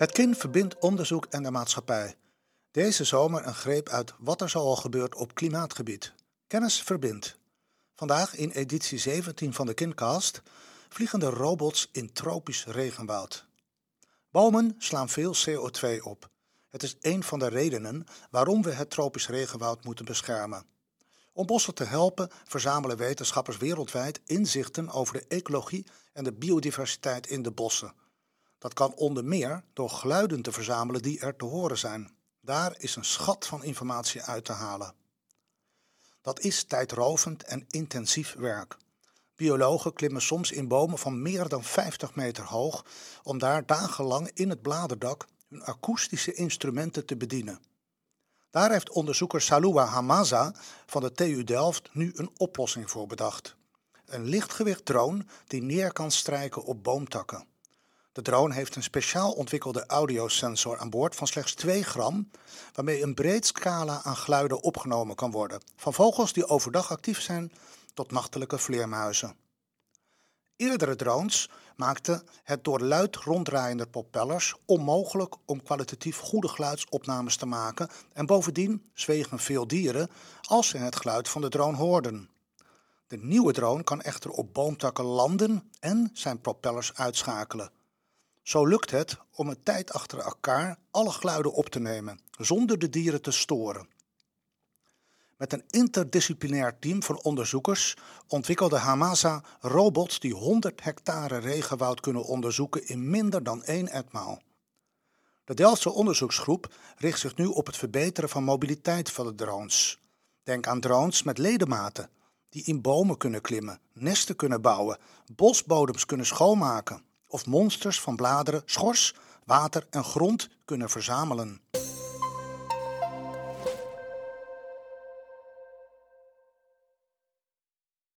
Het KIN verbindt onderzoek en de maatschappij. Deze zomer een greep uit wat er zoal gebeurt op klimaatgebied. Kennis verbindt. Vandaag in editie 17 van de KINcast vliegende robots in tropisch regenwoud. Bomen slaan veel CO2 op. Het is een van de redenen waarom we het tropisch regenwoud moeten beschermen. Om bossen te helpen verzamelen wetenschappers wereldwijd inzichten over de ecologie en de biodiversiteit in de bossen. Dat kan onder meer door geluiden te verzamelen die er te horen zijn. Daar is een schat van informatie uit te halen. Dat is tijdrovend en intensief werk. Biologen klimmen soms in bomen van meer dan 50 meter hoog om daar dagenlang in het bladerdak hun akoestische instrumenten te bedienen. Daar heeft onderzoeker Salua Hamaza van de TU Delft nu een oplossing voor bedacht. Een lichtgewicht drone die neer kan strijken op boomtakken. De drone heeft een speciaal ontwikkelde audiosensor aan boord van slechts 2 gram, waarmee een breed scala aan geluiden opgenomen kan worden, van vogels die overdag actief zijn tot nachtelijke vleermuizen. Eerdere drones maakten het door luid ronddraaiende propellers onmogelijk om kwalitatief goede geluidsopnames te maken en bovendien zwegen veel dieren als ze het geluid van de drone hoorden. De nieuwe drone kan echter op boomtakken landen en zijn propellers uitschakelen. Zo lukt het om een tijd achter elkaar alle geluiden op te nemen, zonder de dieren te storen. Met een interdisciplinair team van onderzoekers ontwikkelde Hamasa robots die 100 hectare regenwoud kunnen onderzoeken in minder dan één etmaal. De Delftse onderzoeksgroep richt zich nu op het verbeteren van mobiliteit van de drones. Denk aan drones met ledematen, die in bomen kunnen klimmen, nesten kunnen bouwen, bosbodems kunnen schoonmaken of monsters van bladeren, schors, water en grond kunnen verzamelen.